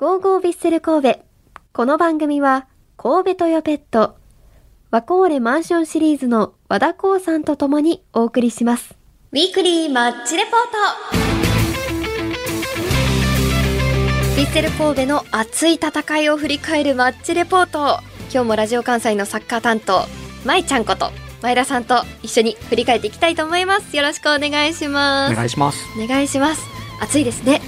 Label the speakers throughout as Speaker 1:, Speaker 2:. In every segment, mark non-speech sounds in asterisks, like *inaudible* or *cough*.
Speaker 1: ゴーゴービッセル神戸。この番組は、神戸トヨペット、ワコーレマンションシリーズの和田光さんと共にお送りします。ウィークリーマッチレポートビッセル神戸の熱い戦いを振り返るマッチレポート。今日もラジオ関西のサッカー担当、まいちゃんこと、前田さんと一緒に振り返っていきたいと思います。よろしくお願いします。
Speaker 2: お願いします。
Speaker 1: お願いします。暑いですね。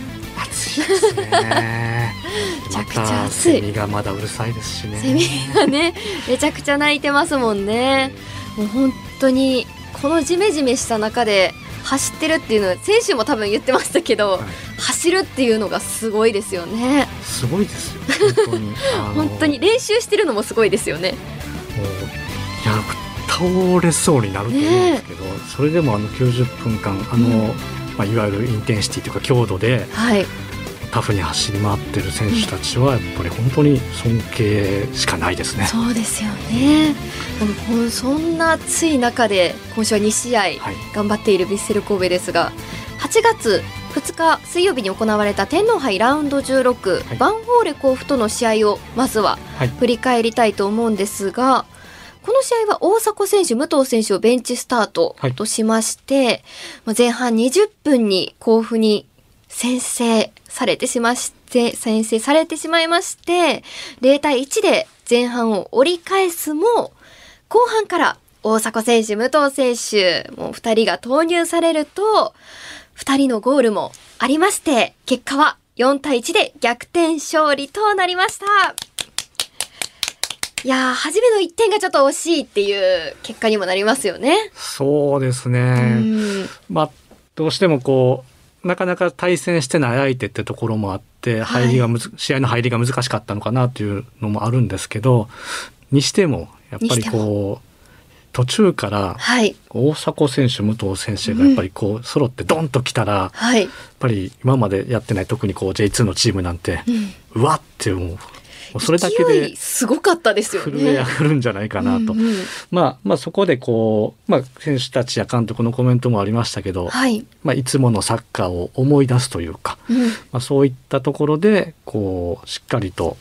Speaker 2: 暑いですね。*laughs*
Speaker 1: めちゃくちゃ暑い
Speaker 2: セミがまだうるさいですしね。
Speaker 1: セミがねめちゃくちゃ鳴いてますもんねもう本当にこのジメジメした中で走ってるっていうのは選手も多分言ってましたけど、
Speaker 2: はい
Speaker 1: 走るっていうのがすごいですよね
Speaker 2: すごいですよ。本当に。
Speaker 1: 本当に練習してるのもすごいですよね
Speaker 2: もういや倒れそうになると思うんですけど、それでもあの90分間あの、
Speaker 1: うん
Speaker 2: まあいわゆるインテンシティというか強度で
Speaker 1: はい
Speaker 2: タフに走り回ってる選手たちはやっぱり本当に尊敬しかないですね。
Speaker 1: そうですよねでそんな暑い中で今週は2試合
Speaker 2: はい。
Speaker 1: 頑張っているヴィッセル神戸ですが8月2日水曜日に行われた天皇杯ラウンド16、
Speaker 2: はい
Speaker 1: バンホーレ甲府との試合をまずは
Speaker 2: はい。
Speaker 1: 振り返りたいと思うんですがこの試合は大迫選手武藤選手をベンチスタート
Speaker 2: はい
Speaker 1: としまして、まあ前半20分に甲府に先制されてしまして先制されてしまいまして0対1で前半を折り返すも後半から大迫選手武藤選手もう2人が投入されると2人のゴールもありまして結果は4対1で逆転勝利となりました。いやー初めの1点がちょっと惜しいっていう結果にもなりますよね。
Speaker 2: そうですね。
Speaker 1: うん。
Speaker 2: まあ、どうしてもこうなかなか対戦してない相手ってところもあって
Speaker 1: はい。
Speaker 2: 入りがむず、試合の入りが難しかったのかなというのもあるんですけどにしてもやっぱりこう途中から
Speaker 1: はい。
Speaker 2: 大迫選手武藤選手がやっぱりこう揃ってドンときたらやっ
Speaker 1: はい、
Speaker 2: ぱり今までやってない特にこう J2 のチームなんて
Speaker 1: うん、
Speaker 2: うわってもうもうそれだけ
Speaker 1: 勢
Speaker 2: で
Speaker 1: いすごかったですよ
Speaker 2: 震え
Speaker 1: ね。
Speaker 2: 上がるんじゃないかなと。
Speaker 1: うんうん
Speaker 2: まあ、まあそこでこう、まあ、選手たちや監督のコメントもありましたけど、
Speaker 1: はい、
Speaker 2: まあ、いつものサッカーを思い出すというか、
Speaker 1: うん
Speaker 2: まあ、そういったところでこうしっかりと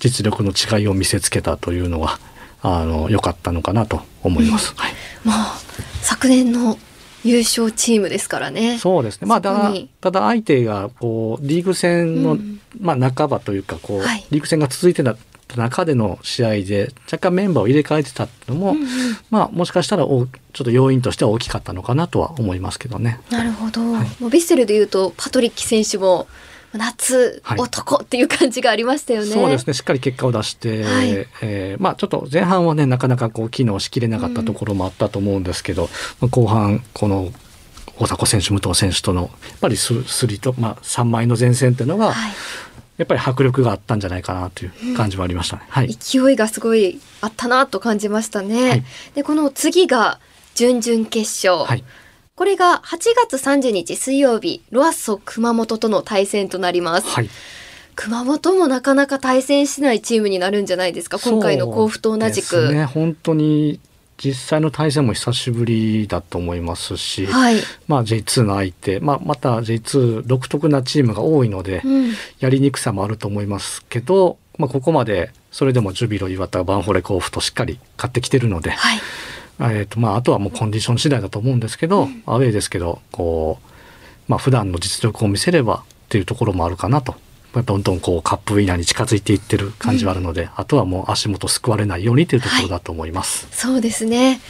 Speaker 2: 実力の違いを見せつけたというのはあの良かったのかなと思います。はい、
Speaker 1: まあ昨年の優勝チームですからね。
Speaker 2: そうですね。まあただただ相手がこうリーグ戦の、
Speaker 1: うん
Speaker 2: まあ半ばというかこう、
Speaker 1: はい
Speaker 2: リーグ戦が続いてた中での試合で若干メンバーを入れ替えてたっていうのも、
Speaker 1: うんうん
Speaker 2: まあもしかしたらおちょっと要因としては大きかったのかなとは思いますけどね。
Speaker 1: なるほど。
Speaker 2: はい
Speaker 1: もうビッセルでいうとパトリッキ選手も夏
Speaker 2: はい
Speaker 1: 男っていう感じがありましたよね。
Speaker 2: そうですねしっかり結果を出して、
Speaker 1: はい
Speaker 2: えーまあちょっと前半はねなかなかこう機能しきれなかったところもあったと思うんですけど、まあ後半この大迫選手武藤選手とのやっぱりススリと、まあ、3枚の前線っていうのが、
Speaker 1: はい。
Speaker 2: やっぱり迫力があったんじゃないかなという感じはありましたね。はい、
Speaker 1: 勢いがすごいあったなと感じましたね。
Speaker 2: はい
Speaker 1: でこの次が準々決勝、
Speaker 2: はい
Speaker 1: これが8月30日水曜日ロアッソ熊本との対戦となります、
Speaker 2: はい。
Speaker 1: 熊本もなかなか対戦しないチームになるんじゃないですか？今回の甲府と同じく、
Speaker 2: ね、本当に実際の対戦も久しぶりだと思いますし、
Speaker 1: はい、
Speaker 2: まあ J2 の相手、まあ、また J2 独特なチームが多いので、
Speaker 1: うん、
Speaker 2: やりにくさもあると思いますけど、まあ、ここまでそれでもジュビロ磐田バンフォレ甲府としっかり勝ってきてるので、
Speaker 1: はい
Speaker 2: えーとまあ、あとはもうコンディション次第だと思うんですけど、アウェーですけどこう、まあ普段の実力を見せればっていうところもあるかなと。まあどんどんこうカップウィナーに近づいていってる感じはあるので、あとはもう足元すくわれないようにというところだと思います。
Speaker 1: そうですね。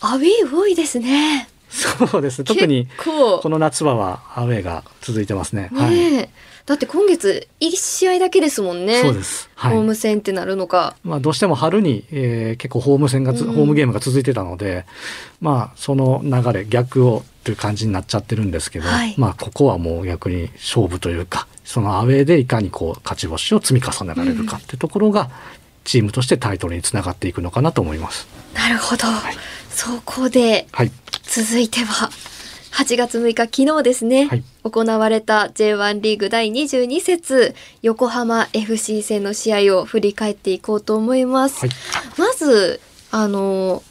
Speaker 1: アウェー多いですね。
Speaker 2: そうですね。特にこの夏場はアウェーが続いてますね。はい、
Speaker 1: だって今月1試合だけですもんね。
Speaker 2: そうです。はい。
Speaker 1: ホーム戦ってなるのか、
Speaker 2: まあ、どうしても春に、えー結構ホーム戦がつ、
Speaker 1: うん。
Speaker 2: ホームゲームが続いてたので、まあ、その流れ逆をという感じになっちゃってるんですけど、
Speaker 1: はい。
Speaker 2: まあ、ここはもう逆に勝負というかそのアウェーでいかにこう勝ち星を積み重ねられるかってところが、チームとしてタイトルにつながっていくのかなと思います。
Speaker 1: なるほど、
Speaker 2: い。
Speaker 1: そこで
Speaker 2: はい、
Speaker 1: 続いては8月6日昨日ですね、
Speaker 2: はい
Speaker 1: 行われた J1 リーグ第22節横浜 FC 戦の試合を振り返っていこうと思います。
Speaker 2: はい
Speaker 1: まずあの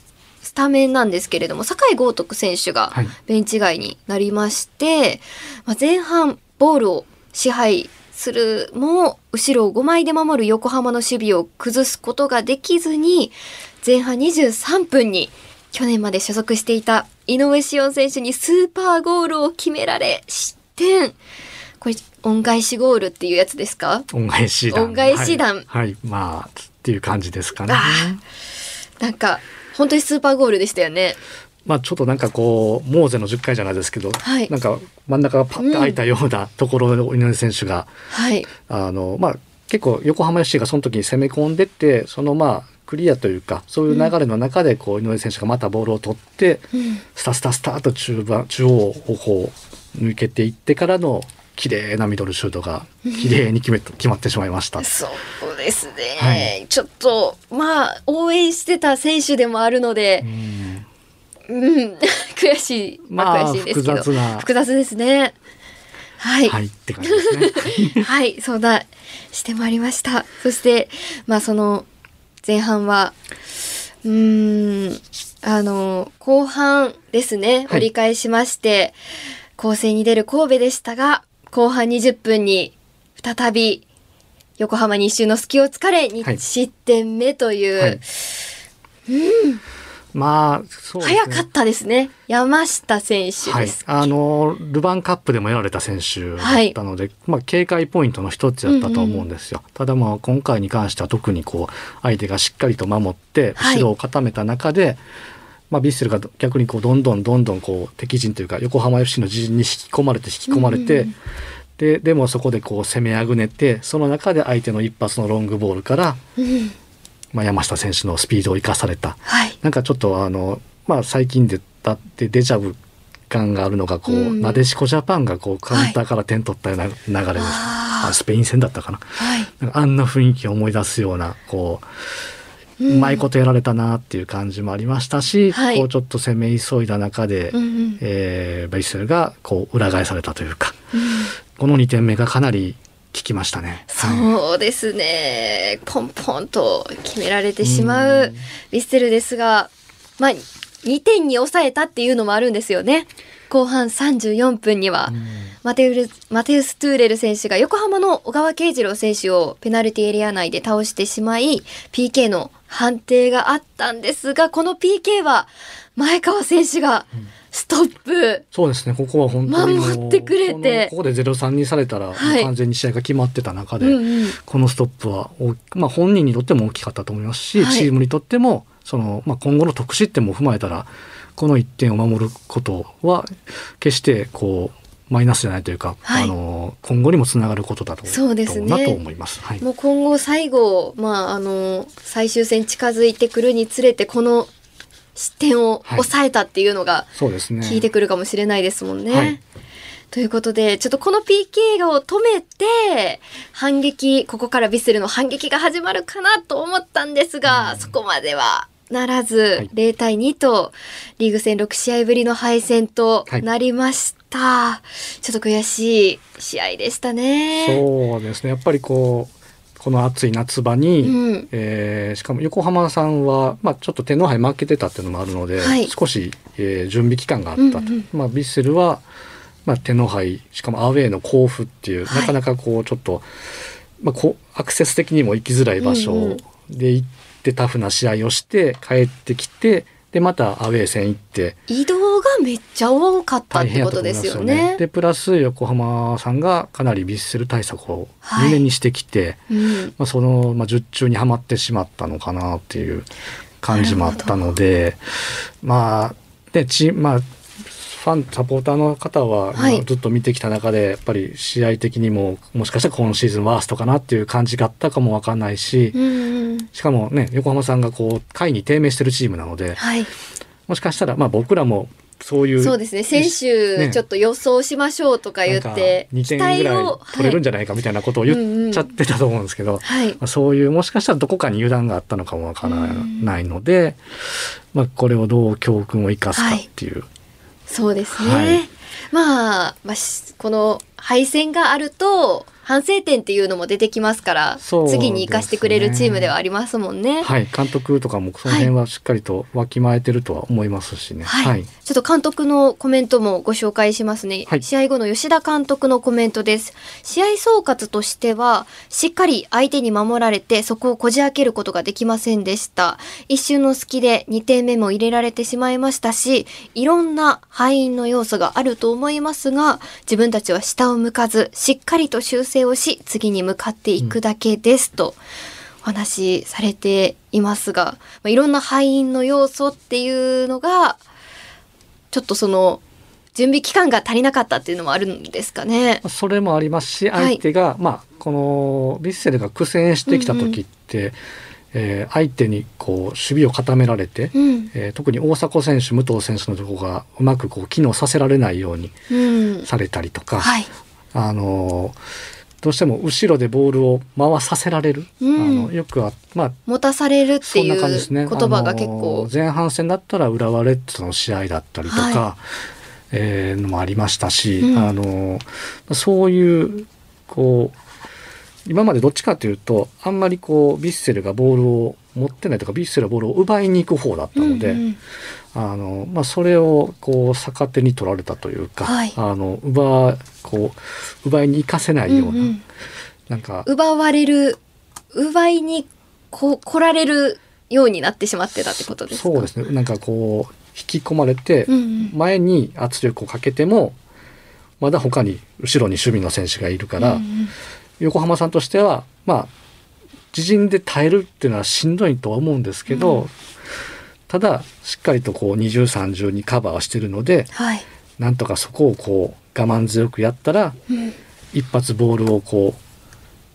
Speaker 1: スタメンなんですけれども酒井豪徳選手が
Speaker 2: はい
Speaker 1: ベンチ外になりまして、まあ、前半ボールを支配するも後ろを5枚で守る横浜の守備を崩すことができずに前半23分に去年まで所属していた井上志音選手にスーパーゴールを決められ失点。これ恩返しゴールっていうやつですか？
Speaker 2: 恩返し弾
Speaker 1: 恩返し弾
Speaker 2: はい、はい。まあっていう感じですかね。
Speaker 1: あなんか本当にスーパーゴールでしたよね。
Speaker 2: まあちょっとなんかこうモーゼの10回じゃないですけど、
Speaker 1: はい。
Speaker 2: なんか真ん中がパッと開いたようなところを井上選手が、
Speaker 1: はい。
Speaker 2: あのまあ結構横浜 FC がその時に攻め込んでってそのまあクリアというかそういう流れの中でこう井上選手がまたボールを取って、
Speaker 1: うん。
Speaker 2: スタスタスタと中盤中央をこう抜けていってからの綺麗なミドルシュートが綺麗に決め決まってしまいました。
Speaker 1: そうですね、
Speaker 2: はい。
Speaker 1: ちょっとまあ応援してた選手でもあるので
Speaker 2: う、ん。
Speaker 1: うん、*laughs* 悔しい、まあ、
Speaker 2: まあ
Speaker 1: 悔しいですけど。
Speaker 2: 複雑な
Speaker 1: 複雑ですね。はい、
Speaker 2: はいって感じですね。
Speaker 1: はい、*laughs* 相談してまいりました。そして、まあその前半は、うーん、あの、後半ですね、
Speaker 2: はい。
Speaker 1: 折り返しまして、攻勢に出る神戸でしたが、後半20分に再び横浜に一瞬の隙を突かれ、2
Speaker 2: はい。
Speaker 1: 失点目という、
Speaker 2: はい。まあね。
Speaker 1: 早かったですね。山下選手
Speaker 2: はい。あのルヴァンカップでもやられた選手だったので、まあ、警戒ポイントの一つだったと思うんですよ。ただまあ今回に関しては特にこう相手がしっかりと守って
Speaker 1: はい。
Speaker 2: 後ろを固めた中で、まあ、ヴィッセルが逆にこうどんどんどんどんこう敵陣というか横浜 FC の陣に引き込まれて引き込まれて、
Speaker 1: うんうん
Speaker 2: ででもそこでこう攻めあぐねてその中で相手の一発のロングボールから、
Speaker 1: うん。
Speaker 2: まあ、山下選手のスピードを生かされた。
Speaker 1: はい。
Speaker 2: なんかちょっとあの、まあ、最近でだってデジャブ感があるのがこう、
Speaker 1: うん。
Speaker 2: なでしこジャパンがこうカウンターから点取ったような流れです、
Speaker 1: あー
Speaker 2: あスペイン戦だったかな。
Speaker 1: はい。
Speaker 2: なんかあんな雰囲気を思い出すようなこう、
Speaker 1: う
Speaker 2: うんまいことやられたなっていう感じもありましたし、
Speaker 1: はい
Speaker 2: こうちょっと攻め急いだ中で、
Speaker 1: うんうん
Speaker 2: えーベイセルがこう裏返されたというか
Speaker 1: うん
Speaker 2: この2点目がかなり効きましたね。はい
Speaker 1: そうですね。ポンポンと決められてしま
Speaker 2: う
Speaker 1: うんヴィッセルですが、まあ、2点に抑えたっていうのもあるんですよね。後半34分には、マテウルマテウス・トゥーレル選手が横浜の小川慶次郎選手をペナルティエリア内で倒してしまい、PK の判定があったんですが、この PK は前川選手がストップ。
Speaker 2: そうですね。ここは本当に
Speaker 1: 守ってくれて。
Speaker 2: このここで0-3にされたら、
Speaker 1: はい。
Speaker 2: 完全に試合が決まってた中で、
Speaker 1: うんうん。
Speaker 2: このストップはまあ、本人にとっても大きかったと思いますし、
Speaker 1: はい。
Speaker 2: チームにとってもその、まあ、今後の得失点も踏まえたらこの1点を守ることは決してこうマイナスじゃないというか、
Speaker 1: はい。
Speaker 2: あの今後にもつながることだと
Speaker 1: そうですね。
Speaker 2: だなと思います。はい、
Speaker 1: もう今後最後、まあ、あの最終戦近づいてくるにつれてこの失点を抑えたっていうのが
Speaker 2: そうですね。
Speaker 1: 効いてくるかもしれないですもんね。
Speaker 2: はい。
Speaker 1: ということでちょっとこの PK を止めて反撃ここからヴィッセルの反撃が始まるかなと思ったんですが、そこまではならず、
Speaker 2: はい。
Speaker 1: 0対2とリーグ戦6試合ぶりの敗戦となりました。ちょっと悔しい試合でしたね。
Speaker 2: そうですね。やっぱりこうこの暑い夏場に、
Speaker 1: うん。
Speaker 2: えーしかも横浜さんは、まあ、ちょっと天皇杯負けてたっていうのもあるので、
Speaker 1: はい。
Speaker 2: 少し、えー準備期間があったと、
Speaker 1: うんうん
Speaker 2: まあ、ヴィッセルは、まあ、天皇杯しかもアウェーの甲府っていう、
Speaker 1: はい。
Speaker 2: なかなかこうちょっと、まあ、こうアクセス的にも行きづらい場
Speaker 1: うん
Speaker 2: 所で行ってタフな試合をして帰ってきてでまたアウェー戦行って
Speaker 1: 移動がめっちゃ多かったってことですよね
Speaker 2: よね。。でプラス横浜さんがかなりヴィッセル対策を
Speaker 1: はい
Speaker 2: 入念にしてきて、
Speaker 1: うん、
Speaker 2: まあ、その、まあ、術中にはまってしまったのかなっていう感じもあったのでまあでチまあファンサポーターの方は、
Speaker 1: はい。
Speaker 2: まあずっと見てきた中でやっぱり試合的にももしかしたら今シーズンワーストかなっていう感じがあったかもわかんないし、
Speaker 1: うんうん、
Speaker 2: しかもね横浜さんがこう下位に低迷してるチームなので
Speaker 1: はい、
Speaker 2: もしかしたらまあ僕らもそういう
Speaker 1: そうですね。先週、
Speaker 2: ね。
Speaker 1: ちょっと予想しましょうとか言って、
Speaker 2: 2点ぐらい取れるんじゃないかみたいなことを言っちゃってたと思うんですけど、そういうもしかしたらどこかに油断があったのかもわからないので、まあ、これをどう教訓を生かすかっていう、
Speaker 1: そうですね。
Speaker 2: はい
Speaker 1: まあ、まあ、しこの敗戦があると、反省点っていうのも出てきますから、
Speaker 2: ね
Speaker 1: 次に生かしてくれるチームではありますもんね。
Speaker 2: はい、監督とかもその辺はしっかりとわきまえてるとは思いますしね。
Speaker 1: はい、ちょっと監督のコメントもご紹介しますね、
Speaker 2: はい。
Speaker 1: 試合後の吉田監督のコメントです。試合総括としてはしっかり相手に守られてそこをこじ開けることができませんでした。一瞬の隙で2点目も入れられてしまいましたしいろんな敗因の要素があると思いますが自分たちは下を向かずしっかりと修正をし次に向かっていくだけですと、お話しされていますが、まあ、いろんな敗因の要素っていうのがちょっとその準備期間が足りなかったっていうのもあるんですかね。
Speaker 2: それもありますし
Speaker 1: はい。
Speaker 2: 相手が、まあこのヴィッセルが苦戦してきた時って、えー相手にこう守備を固められて、
Speaker 1: うん、
Speaker 2: えー特に大迫選手武藤選手のところがうまくこう機能させられないように
Speaker 1: うん、
Speaker 2: されたりとか、
Speaker 1: はい、
Speaker 2: あのーどうしても後ろでボールを回させられる、
Speaker 1: うん。
Speaker 2: あのよくはまあ
Speaker 1: 持たされるっていう。言葉が結構、
Speaker 2: 前半戦だったら浦和レッズの試合だったりとか、
Speaker 1: は
Speaker 2: えーのもありましたし、
Speaker 1: うん。
Speaker 2: あのそういうこう今までどっちかというとあんまりこうヴィッセルがボールを持ってないとかヴィッセルはボールを奪いに行く方だったので、
Speaker 1: うんうん
Speaker 2: あのまあ、それをこう逆手に取られたというか、
Speaker 1: はい。
Speaker 2: あの奪こう奪いに行かせないような、
Speaker 1: うんうん。
Speaker 2: なんか
Speaker 1: 奪われる奪いにこ来られるようになってしまってたってことですか？
Speaker 2: そうですね。なんかこう引き込まれて、前に圧力をかけてもまだ他に後ろに守備の選手がいるから、
Speaker 1: うんうん。
Speaker 2: 横浜さんとしてはまあ自陣で耐えるっていうのはしんどいとは思うんですけど、
Speaker 1: うん
Speaker 2: ただしっかりとこう二重三重にカバーしてるので
Speaker 1: はい、
Speaker 2: なんとかそこをこう我慢強くやったら
Speaker 1: うん。
Speaker 2: 一発ボールをこ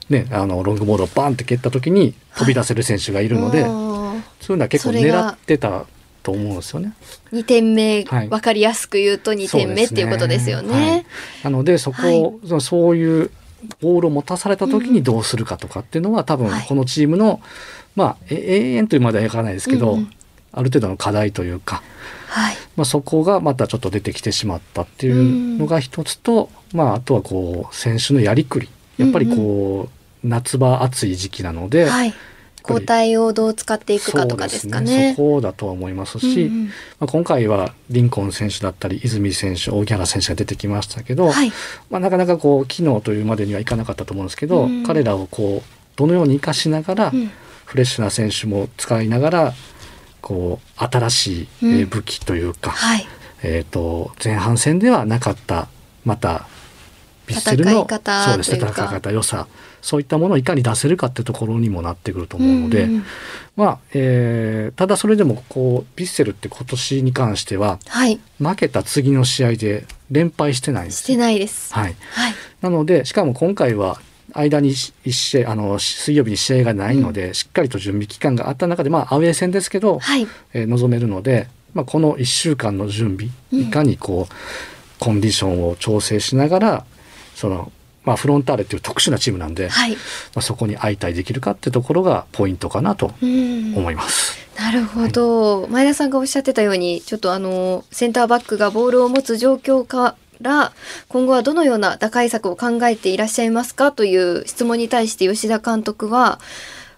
Speaker 2: うねあのロングボールをバンって蹴った時に飛び出せる選手がいるので、
Speaker 1: あー
Speaker 2: そういうのは結構狙ってたと思うんですよね。
Speaker 1: 2点目、
Speaker 2: はい。
Speaker 1: わかりやすく言うと2点目っていうことですよね。
Speaker 2: はい。なのでそこを、そういうボールを持たされた時にどうするかとかっていうのは多分
Speaker 1: はい。
Speaker 2: このチームの、まあえ永遠というまではいかないですけど、
Speaker 1: うんうん
Speaker 2: ある程度の課題というか、
Speaker 1: はい、
Speaker 2: まあ、そこがまたちょっと出てきてしまったっていうのが一つと、まあ、あとはこう選手のやりくり。やっぱりこう、夏場暑い時期なので、
Speaker 1: はい、交代をどう使っていくかとかですかね。
Speaker 2: そこだとは思いますし、
Speaker 1: うんうん。
Speaker 2: まあ、今回はリンコン選手だったり泉選手荻原選手が出てきましたけど、
Speaker 1: はい、
Speaker 2: まあ、なかなかこう機能というまでにはいかなかったと思うんですけど、
Speaker 1: うん
Speaker 2: 彼らをこうどのように生かしながら、
Speaker 1: うん。
Speaker 2: フレッシュな選手も使いながらこう新しい、武器というか、
Speaker 1: はい、
Speaker 2: えー、と前半戦ではなかったまたヴィッセルの
Speaker 1: 戦い方
Speaker 2: そうですね戦い方良さそういったものをいかに出せるかってところにもなってくると思うので、
Speaker 1: んん
Speaker 2: まあえーただそれでもこうヴィッセルって今年に関しては
Speaker 1: はい、
Speaker 2: 負けた次の試合で連敗してないんです
Speaker 1: してないです。
Speaker 2: はい、
Speaker 1: はい、
Speaker 2: なのでしかも今回は間に一試合あの水曜日に試合がないので、しっかりと準備期間があった中でまあアウェー戦ですけど、
Speaker 1: はい、
Speaker 2: えー臨めるので、まあ、この1週間の準備、
Speaker 1: うん
Speaker 2: いかにこうコンディションを調整しながらその、まあ、フロンターレっていう特殊なチームなんで、
Speaker 1: はい、
Speaker 2: まあ、そこに相対できるかってところがポイントかなと
Speaker 1: うん。
Speaker 2: 思います。
Speaker 1: なるほど、前田さんがおっしゃってたようにちょっとあのセンターバックがボールを持つ状況から今後はどのような打開策を考えていらっしゃいますかという質問に対して吉田監督は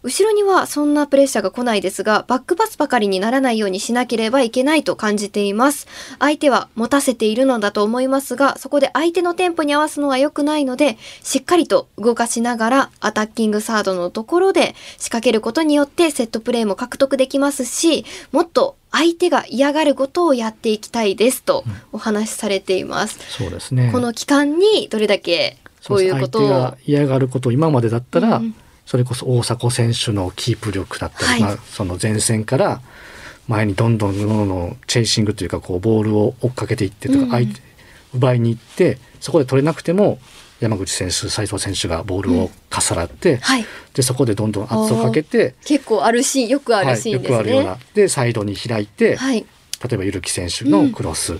Speaker 1: 後ろにはそんなプレッシャーが来ないですがバックパスばかりにならないようにしなければいけないと感じています。相手は持たせているのだと思いますがそこで相手のテンポに合わすのは良くないのでしっかりと動かしながらアタッキングサードのところで仕掛けることによってセットプレーも獲得できますしもっと相手が嫌がることをやっていきたいですとお話しされています、
Speaker 2: そうですね。
Speaker 1: この期間にどれだけこういうことを
Speaker 2: 相手が嫌がることを今までだったら、
Speaker 1: うん
Speaker 2: それこそ大迫選手のキープ力だったり、
Speaker 1: はい。
Speaker 2: まあ、その前線から前にどんどんどんどんチェイシングというかこうボールを追っかけていってと
Speaker 1: うんうん。
Speaker 2: か相手、奪いに行ってそこで取れなくても山口選手斉藤選手がボールをかさらって、
Speaker 1: はい。
Speaker 2: でそこでどんどん圧をかけて、
Speaker 1: 結構あるシーンよくあ
Speaker 2: はい、
Speaker 1: るシーン
Speaker 2: よ
Speaker 1: ですね。
Speaker 2: くあるような。でサイドに開いて、
Speaker 1: はい。
Speaker 2: 例えばゆるき選手のクロス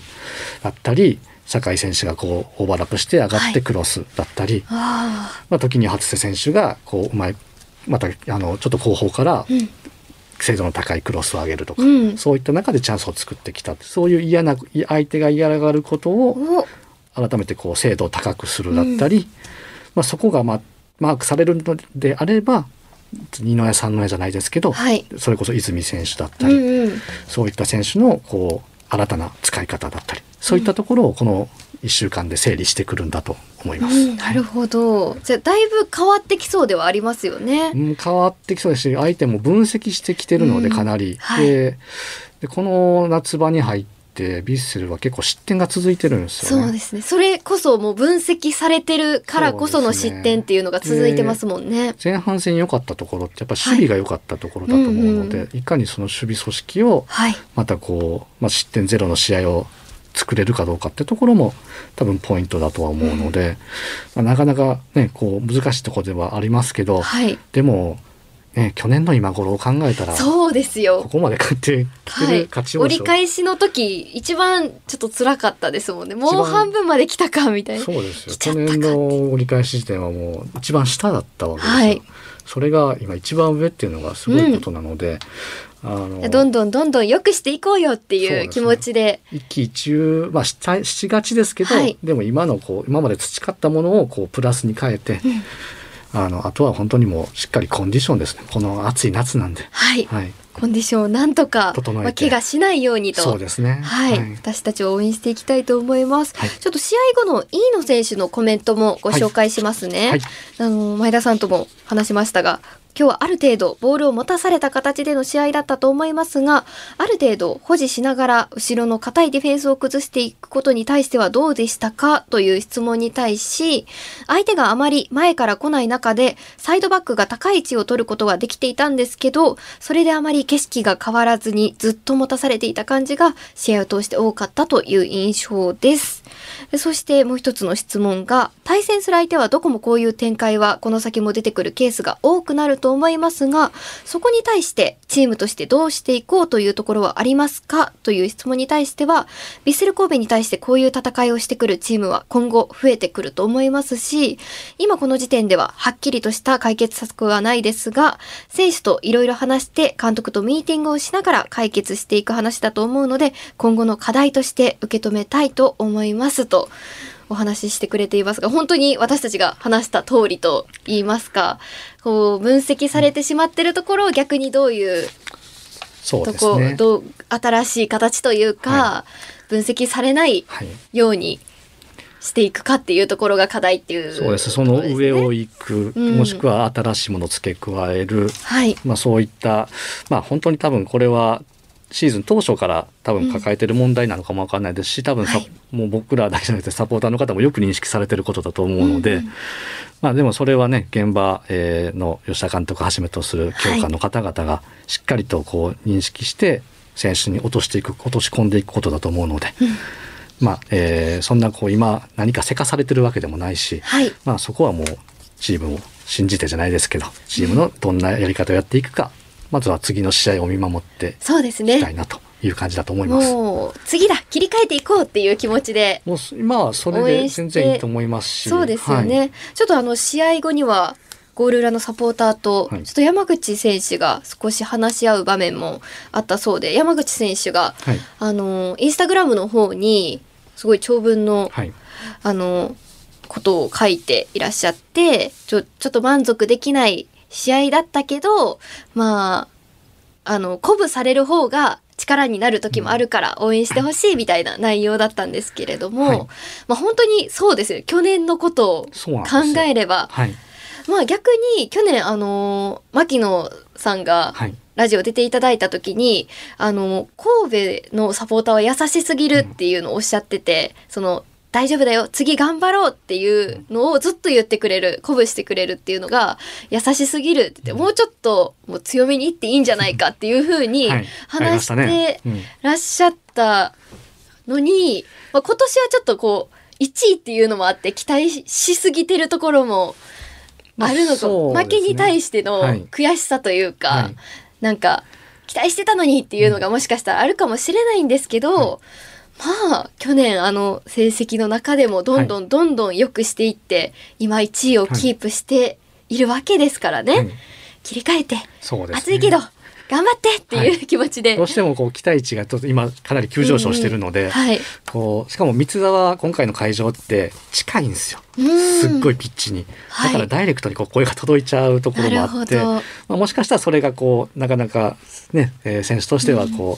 Speaker 2: だったり、酒井選手がこうオーバーラップして上がってクロスだったり、
Speaker 1: あ
Speaker 2: まあ、時に初瀬選手がこううまいまたあのちょっと後方から精度の高いクロスを上げるとか、
Speaker 1: うん。
Speaker 2: そういった中でチャンスを作ってきた。そういう嫌な相手が嫌がることを
Speaker 1: お。
Speaker 2: 改めてこう精度を高くするだったり、まあ、そこが、まあ、マークされるのであれば二の矢三の矢じゃないですけど、
Speaker 1: はい。
Speaker 2: それこそ泉選手だったり、
Speaker 1: うんうん。
Speaker 2: そういった選手のこう新たな使い方だったりそういったところをこの1週間で整理してくるんだと思います。
Speaker 1: うん、なるほど。じゃあだいぶ変わってきそうではありますよね
Speaker 2: う。ん、変わってきそうですし相手も分析してきてるので
Speaker 1: うん
Speaker 2: かなり、
Speaker 1: はい
Speaker 2: ででこの夏場に入ってビッセルは結構失点が続いてるんですよね。
Speaker 1: そうですね。それこそもう分析されてるからこその失点っていうのが続いてますもんね。
Speaker 2: 前半戦良かったところってやっぱ守備が良かったところだと思うので、
Speaker 1: はいうん
Speaker 2: いかにその守備組織を
Speaker 1: はい。
Speaker 2: またこう、まあ、失点ゼロの試合を作れるかどうかってところも多分ポイントだとは思うので、まあ、なかなかねこう難しいところではありますけど、
Speaker 1: はい。
Speaker 2: でも、ね、去年の今頃を考えたらこ
Speaker 1: そうですよ。
Speaker 2: こまで勝ってきて
Speaker 1: はい
Speaker 2: る勝ち、を
Speaker 1: 折り返しの時一番ちょっと辛かったですもんね。もう半分まで来たかみたいな。
Speaker 2: そうですよ。去年の折り返し時点はもう一番下だったわけですよ、
Speaker 1: はい。
Speaker 2: それが今一番上っていうのがすごいことなので、あの
Speaker 1: どんどんどんどん良くしていこうよっていう気持ちで。
Speaker 2: 一喜一憂まあししがちですけど、
Speaker 1: はい。
Speaker 2: でも今のこう今まで培ったものをこうプラスに変えて、あのあとは本当にもうしっかりコンディションですね。この暑い夏なんで、
Speaker 1: はい、
Speaker 2: はい、
Speaker 1: コンディションをなんとか、まあ、怪我しないようにと。
Speaker 2: そうですね。
Speaker 1: はい、私たちを応援していきたいと思います。
Speaker 2: はい。
Speaker 1: ちょっと試合後の飯野選手のコメントもご紹介しますね。
Speaker 2: はい。
Speaker 1: あの前田さんとも話しましたが、今日はある程度ボールを持たされた形での試合だったと思いますが、ある程度保持しながら後ろの硬いディフェンスを崩していくことに対してはどうでしたかという質問に対し、相手があまり前から来ない中で、サイドバックが高い位置を取ることができていたんですけど、それであまり景色が変わらずにずっと持たされていた感じが試合を通して多かったという印象です。そしてもう一つの質問が、対戦する相手はどこもこういう展開はこの先も出てくるケースが多くなると思いますが、そこに対してチームとしてどうしていこうというところはありますか？という質問に対しては、ヴィッセル神戸に対してこういう戦いをしてくるチームは今後増えてくると思いますし、今この時点でははっきりとした解決策はないですが、選手といろいろ話して監督とミーティングをしながら解決していく話だと思うので、今後の課題として受け止めたいと思いますと。お話ししてくれていますが本当に私たちが話した通りと言いますかこう分析されてしまってるところを逆にどういう
Speaker 2: そう
Speaker 1: とこ、
Speaker 2: ですね。
Speaker 1: どう新しい形というか、
Speaker 2: は
Speaker 1: 分析されない
Speaker 2: はい。
Speaker 1: ようにしていくかっていうところが課題っていう
Speaker 2: そうです。その上を行く、
Speaker 1: うん。
Speaker 2: もしくは新しいものを付け加える、
Speaker 1: はい。
Speaker 2: まあ、そういった、まあ、本当に多分これはシーズン当初から多分抱えてる問題なのかもわかんないですし多分さ、
Speaker 1: はい
Speaker 2: もう僕らだけじゃなくてサポーターの方もよく認識されてることだと思うので、
Speaker 1: うんうん
Speaker 2: まあでもそれはね現場えーの吉田監督をはじめとする教官の方々がしっかりとこう認識して選手に落としていく落とし込んでいくことだと思うので、まあ、えーそんなこう今何かせかされてるわけでもないし、
Speaker 1: はい。
Speaker 2: まあそこはもうチームを信じてじゃないですけどチームのどんなやり方をやっていくかまずは次の試合を見守って
Speaker 1: そうです
Speaker 2: いきた
Speaker 1: ね
Speaker 2: いなという感じだと思います。も
Speaker 1: もう次だ切り替えていこうっていう気持ちで。
Speaker 2: う今はそれで全然いいと思いますし
Speaker 1: そうですよね、
Speaker 2: はい。
Speaker 1: ちょっとあの試合後にはゴール裏のサポーターと、
Speaker 2: はい。
Speaker 1: ちょっと山口選手が少し話し合う場面もあったそうで山口選手が
Speaker 2: はい。
Speaker 1: あのインスタグラムの方にすごい長文の
Speaker 2: はい。
Speaker 1: あのことを書いていらっしゃってちょちょっと満足できない試合だったけどまああの鼓舞される方が力になる時もあるから応援してほしいみたいな内容だったんですけれども、
Speaker 2: はい。
Speaker 1: まあ本当にそうですよ去年のことを考えれば。
Speaker 2: はい。
Speaker 1: まあ逆に去年あの牧野さんが
Speaker 2: はい。
Speaker 1: ラジオ出ていただいた時にあの神戸のサポーターは優しすぎるっていうのをおっしゃってて、その大丈夫だよ次頑張ろうっていうのをずっと言ってくれる鼓舞してくれるっていうのが優しすぎるって言ってもうちょっともう強めに言っていいんじゃないかっていうふうに
Speaker 2: はい。
Speaker 1: 話してらっしゃったのに、まあ、今年はちょっとこう1位っていうのもあって期待しすぎてるところもあるのか、負けに対しての
Speaker 2: はい。
Speaker 1: 悔しさというか、
Speaker 2: はい。
Speaker 1: なんか期待してたのにっていうのがもしかしたらあるかもしれないんですけど、まあ去年あの成績の中でもどんどんどんどん良くしていって、今1位をキープしているわけですからね、
Speaker 2: はい。
Speaker 1: 切り替えて、
Speaker 2: ね。
Speaker 1: 暑いけど頑張ってっていう気持ちで。
Speaker 2: どうしてもこう期待値がちょっと今かなり急上昇してるので、
Speaker 1: はい。
Speaker 2: こうしかも三沢今回の会場って近いんですよ。すっごいピッチに。だからダイレクトにこう声が届いちゃうところもあって、まあ、もしかしたらそれがこうなかなかね、えー選手としてはこ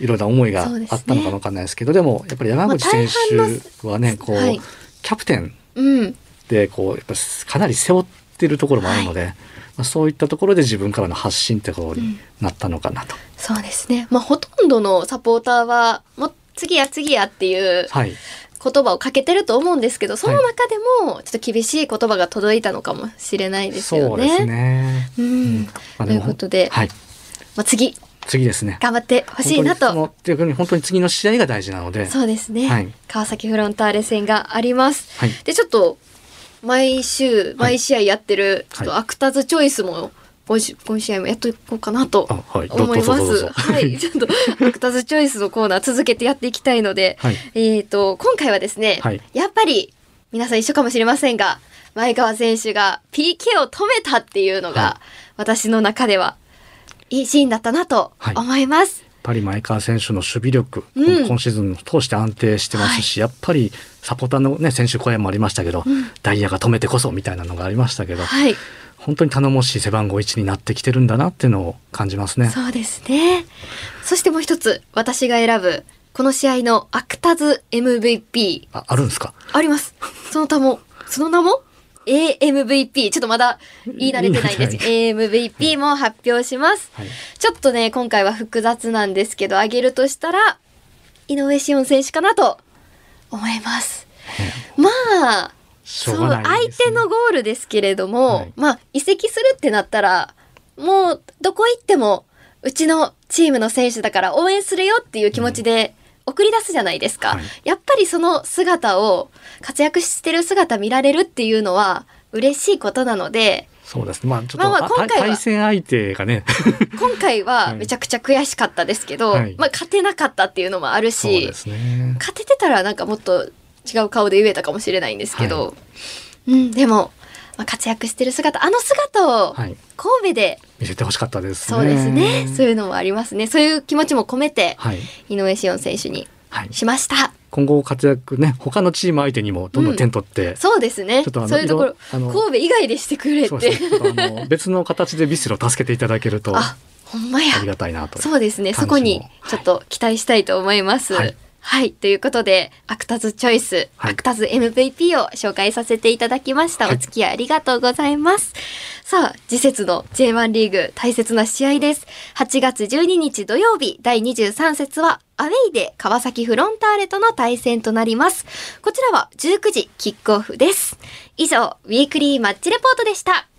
Speaker 2: う、いろんな思いがあったのかもわかんないですけど、でもやっぱり山口選手はね、こう、
Speaker 1: はい
Speaker 2: キャプテン
Speaker 1: うん。
Speaker 2: でこうやっぱかなり背負ってるところもあるので、まあ、そういったところで自分からの発信ってことになったのかなと。
Speaker 1: そうですね。まあ、ほとんどのサポーターは、もう次や次やっていう
Speaker 2: はい、
Speaker 1: 言葉をかけてると思うんですけど、その中でもちょっと厳しい言葉が届いたのかもしれないですよね。
Speaker 2: そうですね。
Speaker 1: うん。
Speaker 2: まあ
Speaker 1: ということで、
Speaker 2: はい、
Speaker 1: まあ、次、
Speaker 2: 次ですね。
Speaker 1: 頑張ってほしいなと。
Speaker 2: 本当にその逆に本当に次の試合が大事なので、
Speaker 1: そうですね、
Speaker 2: はい
Speaker 1: 川崎フロンターレ戦があります。
Speaker 2: はい、
Speaker 1: で、ちょっと、毎週、毎試合やってる、ちょっと
Speaker 2: はい
Speaker 1: アクターズチョイスも、今週今試合もやっといこうかなと思います。はい。*laughs* ちょっと、アクターズチョイスのコーナー続けてやっていきたいので、
Speaker 2: はい、
Speaker 1: えっ、と、今回はですね、
Speaker 2: はい。
Speaker 1: やっぱり、皆さん一緒かもしれませんが、前川選手が PK を止めたっていうのが、
Speaker 2: は
Speaker 1: 私の中では、いいシーンだったなと
Speaker 2: はい。
Speaker 1: 思います。
Speaker 2: やっぱり前川選手の守備力、
Speaker 1: うん。
Speaker 2: 今シーズンを通して安定してますし、やっぱりサポーターのね選手声もありましたけど、
Speaker 1: うん
Speaker 2: ダイヤが止めてこそみたいなのがありましたけど、
Speaker 1: はい。
Speaker 2: 本当に頼もしい背番号1になってきてるんだなっていうのを感じますね。
Speaker 1: そうですね。そしてもう一つ、私が選ぶ、この試合のアクタズ MVP
Speaker 2: ああるんですか？
Speaker 1: あります。その名も、その名も？AMVP。ちょっとまだ言い慣れてないんです。AMVP も発表します。
Speaker 2: はい、
Speaker 1: ちょっとね、今回は複雑なんですけど、挙げるとしたら、井上志音選手かなと思います。まあ、そう、相手のゴールですけれども、
Speaker 2: はい。
Speaker 1: まあ、移籍するってなったら、もう、どこ行っても、うちのチームの選手だから応援するよっていう気持ちで送り出すじゃないですか。
Speaker 2: はい。
Speaker 1: やっぱりその姿を、活躍してる姿見られるっていうのは、嬉しいことなので、
Speaker 2: そうですね。まあちょっと、
Speaker 1: まあ今回は
Speaker 2: 対戦相手がね、
Speaker 1: 今回は *laughs*
Speaker 2: はい
Speaker 1: めちゃくちゃ悔しかったですけど、
Speaker 2: はい
Speaker 1: まあ勝てなかったっていうのもあるし、
Speaker 2: ね。
Speaker 1: 勝ててたらなんかもっと違う顔で言えたかもしれないんですけど、うん、でも、まあ、活躍してる姿、あの姿を
Speaker 2: はい、
Speaker 1: 神戸で、
Speaker 2: 見せてほしかったですね。
Speaker 1: そうですね、そういうのもありますね。そういう気持ちも込めて、
Speaker 2: はい、
Speaker 1: 井上志音選手に
Speaker 2: はい。
Speaker 1: しました。
Speaker 2: 今後活躍ね、他のチーム相手にもどんどん点取って、
Speaker 1: そうですね。
Speaker 2: ちょっとあの
Speaker 1: そういうところ神戸以外でしてくれて。
Speaker 2: ね。あの *laughs* 別の形でビスロを助けていただけるとあ
Speaker 1: あ、ほんまや。
Speaker 2: りがたいなと。
Speaker 1: そうですね。そこにちょっと期待したいと思います。は
Speaker 2: はいい。
Speaker 1: ということで、アクタズチョイス、
Speaker 2: はい
Speaker 1: アクタズ MVP を紹介させていただきました。
Speaker 2: はい
Speaker 1: お付き合いありがとうございます。さあ、次節の J1 リーグ大切な試合です。8月12日土曜日第23節はアウェイで川崎フロンターレとの対戦となります。こちらは19時キックオフです。以上、ウィークリーマッチレポートでした。